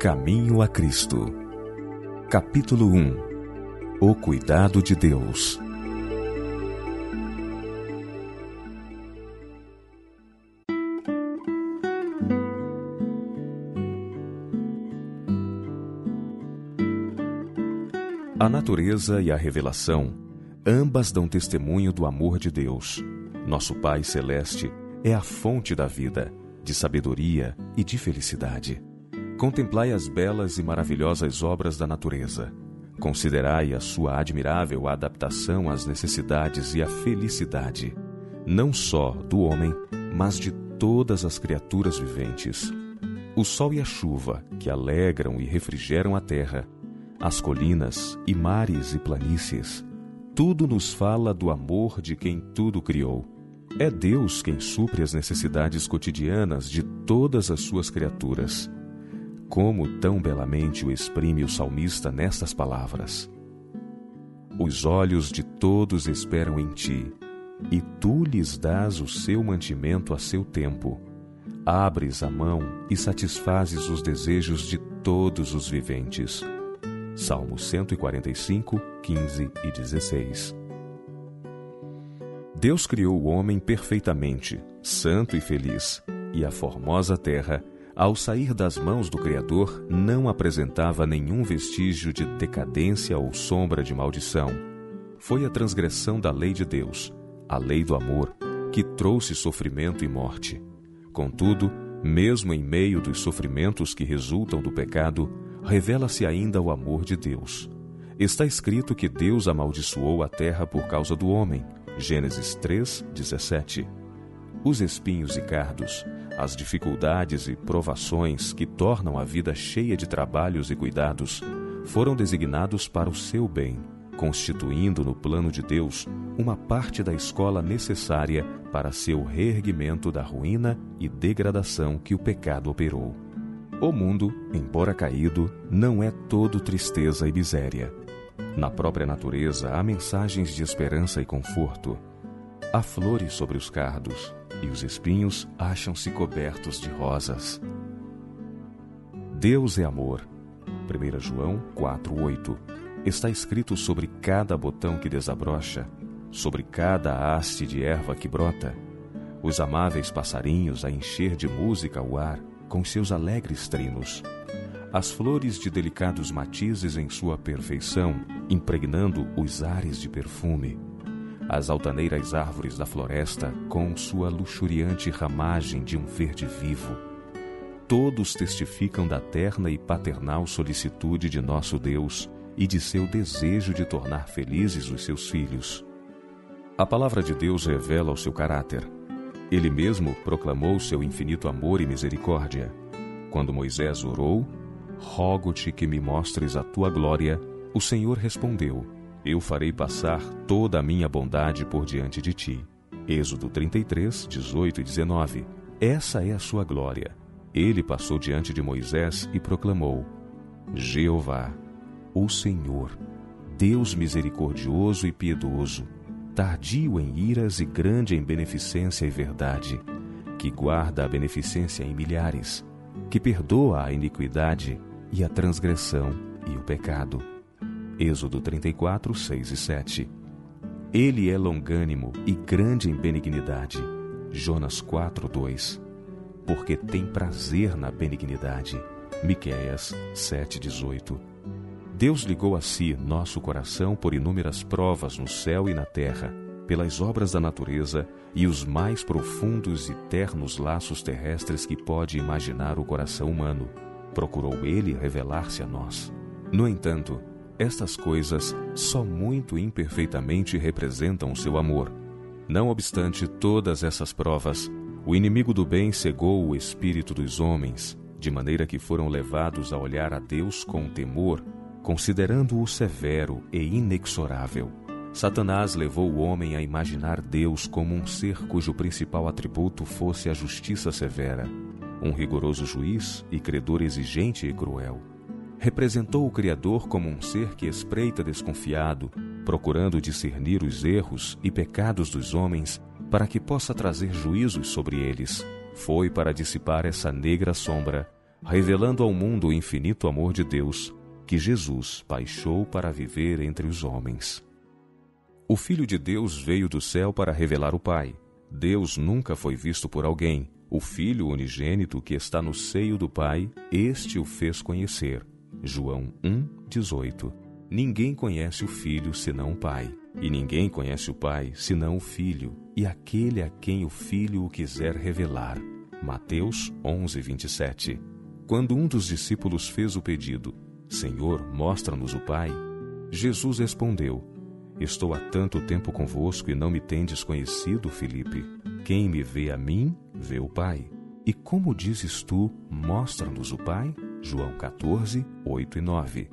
Caminho a Cristo. Capítulo 1 O cuidado de Deus. A natureza e a revelação, ambas dão testemunho do amor de Deus. Nosso Pai Celeste é a fonte da vida, de sabedoria e de felicidade. Contemplai as belas e maravilhosas obras da natureza. Considerai a sua admirável adaptação às necessidades e à felicidade, não só do homem, mas de todas as criaturas viventes. O sol e a chuva, que alegram e refrigeram a terra, as colinas e mares e planícies, tudo nos fala do amor de quem tudo criou. É Deus quem supre as necessidades cotidianas de todas as suas criaturas como tão belamente o exprime o salmista nestas palavras: Os olhos de todos esperam em ti, e tu lhes dás o seu mantimento a seu tempo. Abres a mão e satisfazes os desejos de todos os viventes. Salmo 145, 15 e 16. Deus criou o homem perfeitamente, santo e feliz, e a formosa terra ao sair das mãos do Criador, não apresentava nenhum vestígio de decadência ou sombra de maldição. Foi a transgressão da lei de Deus, a lei do amor, que trouxe sofrimento e morte. Contudo, mesmo em meio dos sofrimentos que resultam do pecado, revela-se ainda o amor de Deus. Está escrito que Deus amaldiçoou a terra por causa do homem. Gênesis 3, 17. Os espinhos e cardos, as dificuldades e provações que tornam a vida cheia de trabalhos e cuidados, foram designados para o seu bem, constituindo no plano de Deus uma parte da escola necessária para seu reerguimento da ruína e degradação que o pecado operou. O mundo, embora caído, não é todo tristeza e miséria. Na própria natureza há mensagens de esperança e conforto. Há flores sobre os cardos, e os espinhos acham-se cobertos de rosas. Deus é amor. 1 João 4:8. Está escrito sobre cada botão que desabrocha, sobre cada haste de erva que brota, os amáveis passarinhos a encher de música o ar com seus alegres trinos, as flores de delicados matizes em sua perfeição, impregnando os ares de perfume as altaneiras árvores da floresta com sua luxuriante ramagem de um verde vivo. Todos testificam da terna e paternal solicitude de nosso Deus e de seu desejo de tornar felizes os seus filhos. A palavra de Deus revela o seu caráter. Ele mesmo proclamou seu infinito amor e misericórdia. Quando Moisés orou, Rogo-te que me mostres a tua glória, o Senhor respondeu: eu farei passar toda a minha bondade por diante de ti. Êxodo 33, 18 e 19. Essa é a sua glória. Ele passou diante de Moisés e proclamou: Jeová, o Senhor, Deus misericordioso e piedoso, tardio em iras e grande em beneficência e verdade, que guarda a beneficência em milhares, que perdoa a iniquidade e a transgressão e o pecado Êxodo 34, 6 e 7. Ele é longânimo e grande em benignidade. Jonas 4, 2. Porque tem prazer na benignidade. Miqueias 7, 18. Deus ligou a si nosso coração por inúmeras provas no céu e na terra, pelas obras da natureza e os mais profundos e ternos laços terrestres que pode imaginar o coração humano. Procurou ele revelar-se a nós. No entanto, estas coisas só muito imperfeitamente representam o seu amor. Não obstante todas essas provas, o inimigo do bem cegou o espírito dos homens, de maneira que foram levados a olhar a Deus com temor, considerando-o severo e inexorável. Satanás levou o homem a imaginar Deus como um ser cujo principal atributo fosse a justiça severa, um rigoroso juiz e credor exigente e cruel representou o Criador como um ser que espreita desconfiado, procurando discernir os erros e pecados dos homens para que possa trazer juízos sobre eles. Foi para dissipar essa negra sombra, revelando ao mundo o infinito amor de Deus, que Jesus baixou para viver entre os homens. O Filho de Deus veio do céu para revelar o Pai. Deus nunca foi visto por alguém. O Filho unigênito que está no seio do Pai, este o fez conhecer. João 1, 18. Ninguém conhece o Filho senão o Pai. E ninguém conhece o Pai senão o Filho, e aquele a quem o Filho o quiser revelar. Mateus 11, 27. Quando um dos discípulos fez o pedido, Senhor, mostra-nos o Pai, Jesus respondeu: Estou há tanto tempo convosco e não me tendes conhecido, Filipe. Quem me vê a mim, vê o Pai. E como dizes tu, mostra-nos o Pai? João 14, 8 e 9.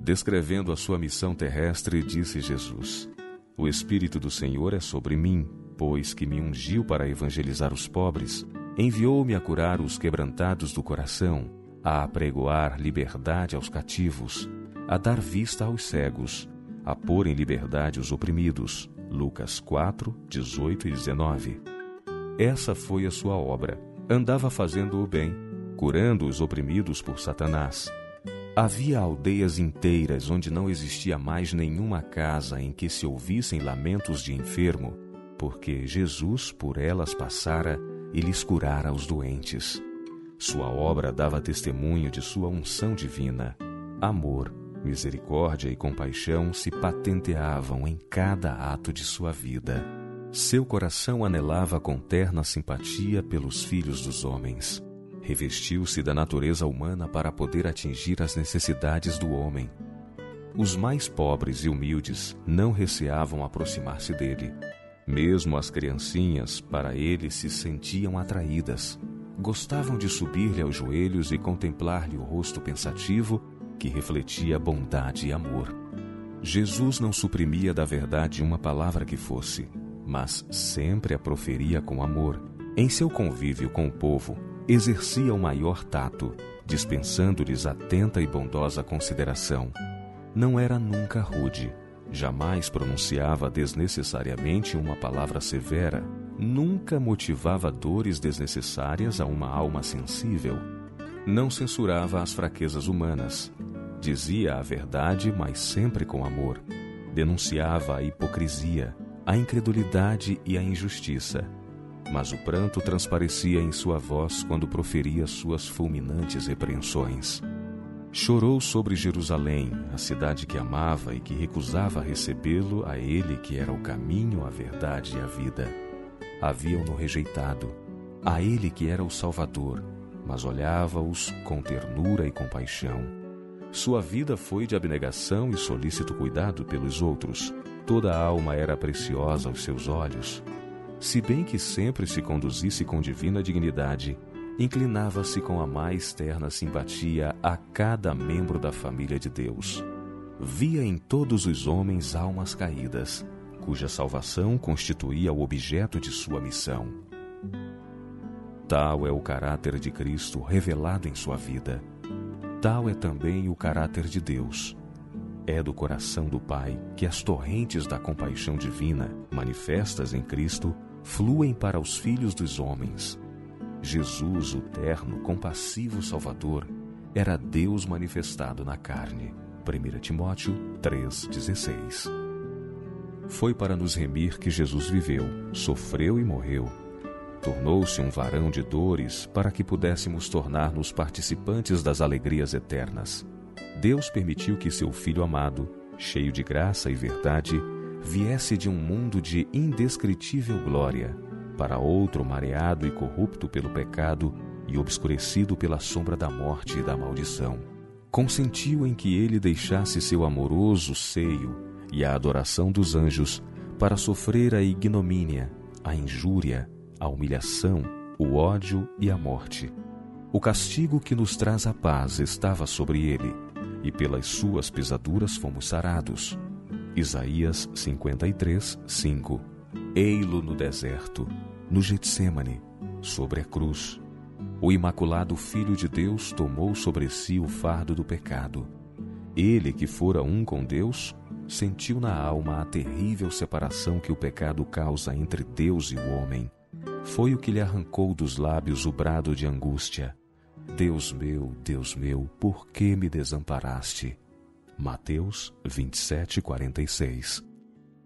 Descrevendo a sua missão terrestre, disse Jesus: O Espírito do Senhor é sobre mim, pois que me ungiu para evangelizar os pobres, enviou-me a curar os quebrantados do coração, a apregoar liberdade aos cativos, a dar vista aos cegos, a pôr em liberdade os oprimidos. Lucas 4, 18 e 19. Essa foi a sua obra. Andava fazendo o bem, curando os oprimidos por Satanás. Havia aldeias inteiras onde não existia mais nenhuma casa em que se ouvissem lamentos de enfermo, porque Jesus por elas passara e lhes curara os doentes. Sua obra dava testemunho de sua unção divina, amor, Misericórdia e compaixão se patenteavam em cada ato de sua vida. Seu coração anelava com terna simpatia pelos filhos dos homens. Revestiu-se da natureza humana para poder atingir as necessidades do homem. Os mais pobres e humildes não receavam aproximar-se dele. Mesmo as criancinhas, para ele, se sentiam atraídas. Gostavam de subir-lhe aos joelhos e contemplar-lhe o rosto pensativo que refletia bondade e amor. Jesus não suprimia da verdade uma palavra que fosse, mas sempre a proferia com amor. Em seu convívio com o povo, exercia o maior tato, dispensando-lhes atenta e bondosa consideração. Não era nunca rude, jamais pronunciava desnecessariamente uma palavra severa, nunca motivava dores desnecessárias a uma alma sensível. Não censurava as fraquezas humanas, Dizia a verdade, mas sempre com amor. Denunciava a hipocrisia, a incredulidade e a injustiça. Mas o pranto transparecia em sua voz quando proferia suas fulminantes repreensões. Chorou sobre Jerusalém, a cidade que amava e que recusava recebê-lo a ele que era o caminho, a verdade e a vida. Haviam-no rejeitado, a ele que era o Salvador, mas olhava-os com ternura e compaixão sua vida foi de abnegação e solícito cuidado pelos outros. Toda a alma era preciosa aos seus olhos. Se bem que sempre se conduzisse com divina dignidade, inclinava-se com a mais terna simpatia a cada membro da família de Deus. Via em todos os homens almas caídas, cuja salvação constituía o objeto de sua missão. Tal é o caráter de Cristo revelado em sua vida Tal é também o caráter de Deus. É do coração do Pai que as torrentes da compaixão divina, manifestas em Cristo, fluem para os filhos dos homens. Jesus, o terno, compassivo Salvador, era Deus manifestado na carne. 1 Timóteo 3,16 Foi para nos remir que Jesus viveu, sofreu e morreu Tornou-se um varão de dores para que pudéssemos tornar-nos participantes das alegrias eternas. Deus permitiu que seu Filho amado, cheio de graça e verdade, viesse de um mundo de indescritível glória para outro mareado e corrupto pelo pecado e obscurecido pela sombra da morte e da maldição. Consentiu em que ele deixasse seu amoroso seio e a adoração dos anjos para sofrer a ignomínia, a injúria, a humilhação, o ódio e a morte. O castigo que nos traz a paz estava sobre ele, e pelas suas pisaduras fomos sarados. Isaías 53, 5 Ei-lo no deserto, no Getsemane, sobre a cruz. O imaculado Filho de Deus tomou sobre si o fardo do pecado. Ele, que fora um com Deus, sentiu na alma a terrível separação que o pecado causa entre Deus e o homem foi o que lhe arrancou dos lábios o brado de angústia. Deus meu, Deus meu, por que me desamparaste? Mateus 27, 46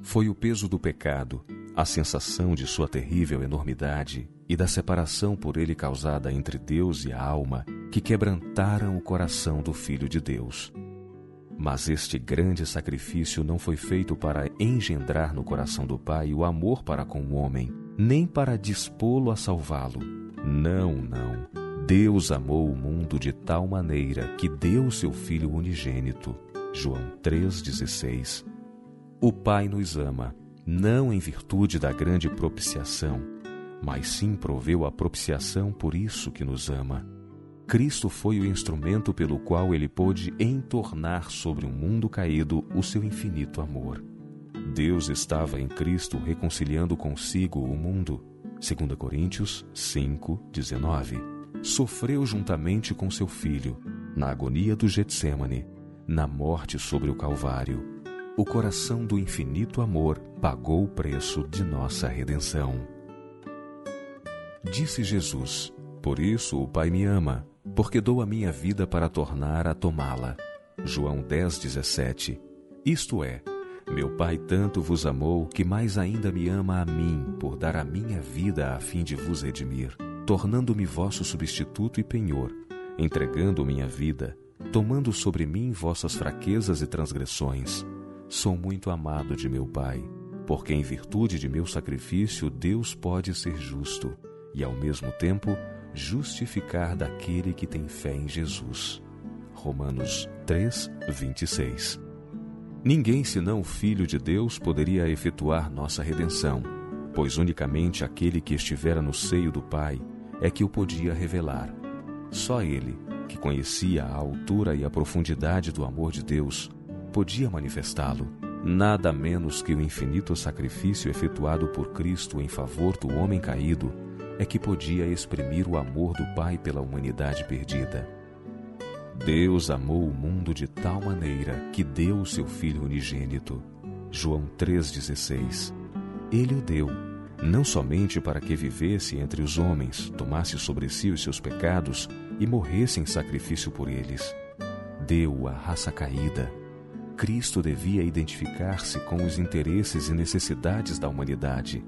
Foi o peso do pecado, a sensação de sua terrível enormidade e da separação por ele causada entre Deus e a alma que quebrantaram o coração do Filho de Deus. Mas este grande sacrifício não foi feito para engendrar no coração do Pai o amor para com o homem, nem para dispô-lo a salvá-lo. Não, não. Deus amou o mundo de tal maneira que deu seu Filho unigênito. João 3,16. O Pai nos ama, não em virtude da grande propiciação, mas sim proveu a propiciação por isso que nos ama Cristo foi o instrumento pelo qual ele pôde entornar sobre um mundo caído o seu infinito amor. Deus estava em Cristo reconciliando consigo o mundo. 2 Coríntios 5, 19. Sofreu juntamente com seu filho, na agonia do Getsemane, na morte sobre o Calvário. O coração do infinito amor pagou o preço de nossa redenção. Disse Jesus: Por isso o Pai me ama porque dou a minha vida para tornar a tomá-la. João 10:17. Isto é, meu Pai tanto vos amou que mais ainda me ama a mim, por dar a minha vida a fim de vos redimir, tornando-me vosso substituto e penhor, entregando minha vida, tomando sobre mim vossas fraquezas e transgressões. Sou muito amado de meu Pai, porque em virtude de meu sacrifício Deus pode ser justo e ao mesmo tempo justificar daquele que tem fé em Jesus. Romanos 3, 26. Ninguém senão o Filho de Deus poderia efetuar nossa redenção, pois unicamente aquele que estivera no seio do Pai é que o podia revelar. Só ele, que conhecia a altura e a profundidade do amor de Deus, podia manifestá-lo. Nada menos que o infinito sacrifício efetuado por Cristo em favor do homem caído é que podia exprimir o amor do Pai pela humanidade perdida. Deus amou o mundo de tal maneira que deu o seu Filho unigênito. João 3,16. Ele o deu, não somente para que vivesse entre os homens, tomasse sobre si os seus pecados e morresse em sacrifício por eles. Deu à raça caída. Cristo devia identificar-se com os interesses e necessidades da humanidade.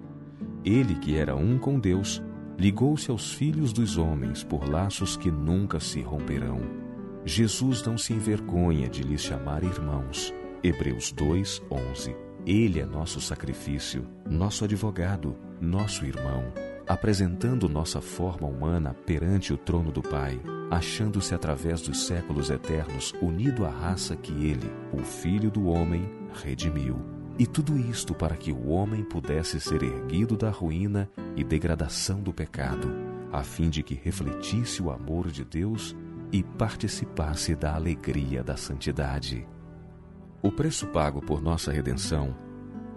Ele, que era um com Deus, ligou-se aos filhos dos homens por laços que nunca se romperão. Jesus não se envergonha de lhes chamar irmãos. Hebreus 2, 11. Ele é nosso sacrifício, nosso advogado, nosso irmão, apresentando nossa forma humana perante o trono do Pai, achando-se através dos séculos eternos unido à raça que ele, o Filho do Homem, redimiu. E tudo isto para que o homem pudesse ser erguido da ruína e degradação do pecado, a fim de que refletisse o amor de Deus e participasse da alegria da santidade. O preço pago por nossa redenção,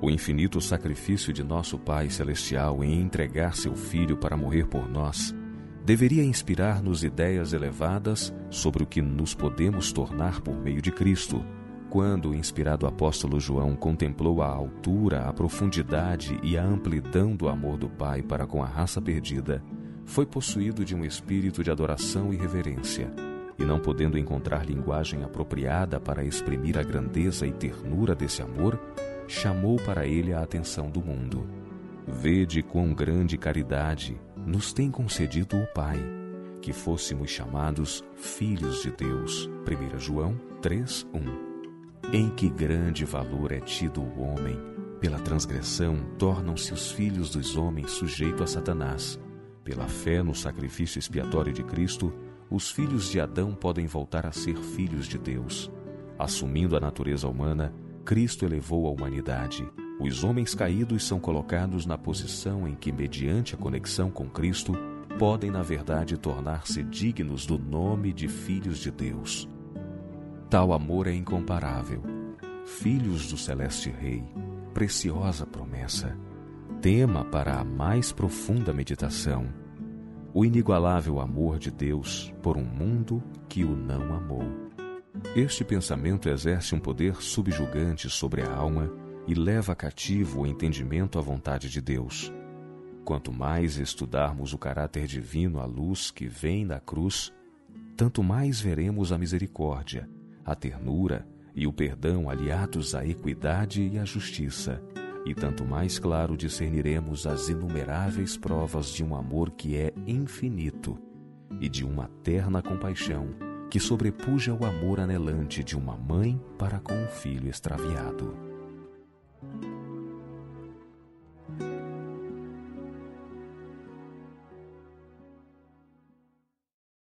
o infinito sacrifício de nosso Pai Celestial em entregar seu Filho para morrer por nós, deveria inspirar-nos ideias elevadas sobre o que nos podemos tornar por meio de Cristo. Quando o inspirado apóstolo João contemplou a altura, a profundidade e a amplidão do amor do Pai para com a raça perdida, foi possuído de um espírito de adoração e reverência, e não podendo encontrar linguagem apropriada para exprimir a grandeza e ternura desse amor, chamou para ele a atenção do mundo. Vede quão grande caridade nos tem concedido o Pai, que fôssemos chamados filhos de Deus. 1 João 3:1 em que grande valor é tido o homem. Pela transgressão, tornam-se os filhos dos homens sujeitos a Satanás. Pela fé no sacrifício expiatório de Cristo, os filhos de Adão podem voltar a ser filhos de Deus. Assumindo a natureza humana, Cristo elevou a humanidade. Os homens caídos são colocados na posição em que, mediante a conexão com Cristo, podem, na verdade, tornar-se dignos do nome de filhos de Deus. Tal amor é incomparável. Filhos do Celeste Rei, preciosa promessa, tema para a mais profunda meditação. O inigualável amor de Deus por um mundo que o não amou. Este pensamento exerce um poder subjugante sobre a alma e leva cativo o entendimento à vontade de Deus. Quanto mais estudarmos o caráter divino à luz que vem da cruz, tanto mais veremos a misericórdia, a ternura e o perdão aliados à equidade e à justiça, e tanto mais claro discerniremos as inumeráveis provas de um amor que é infinito e de uma terna compaixão que sobrepuja o amor anelante de uma mãe para com um filho extraviado.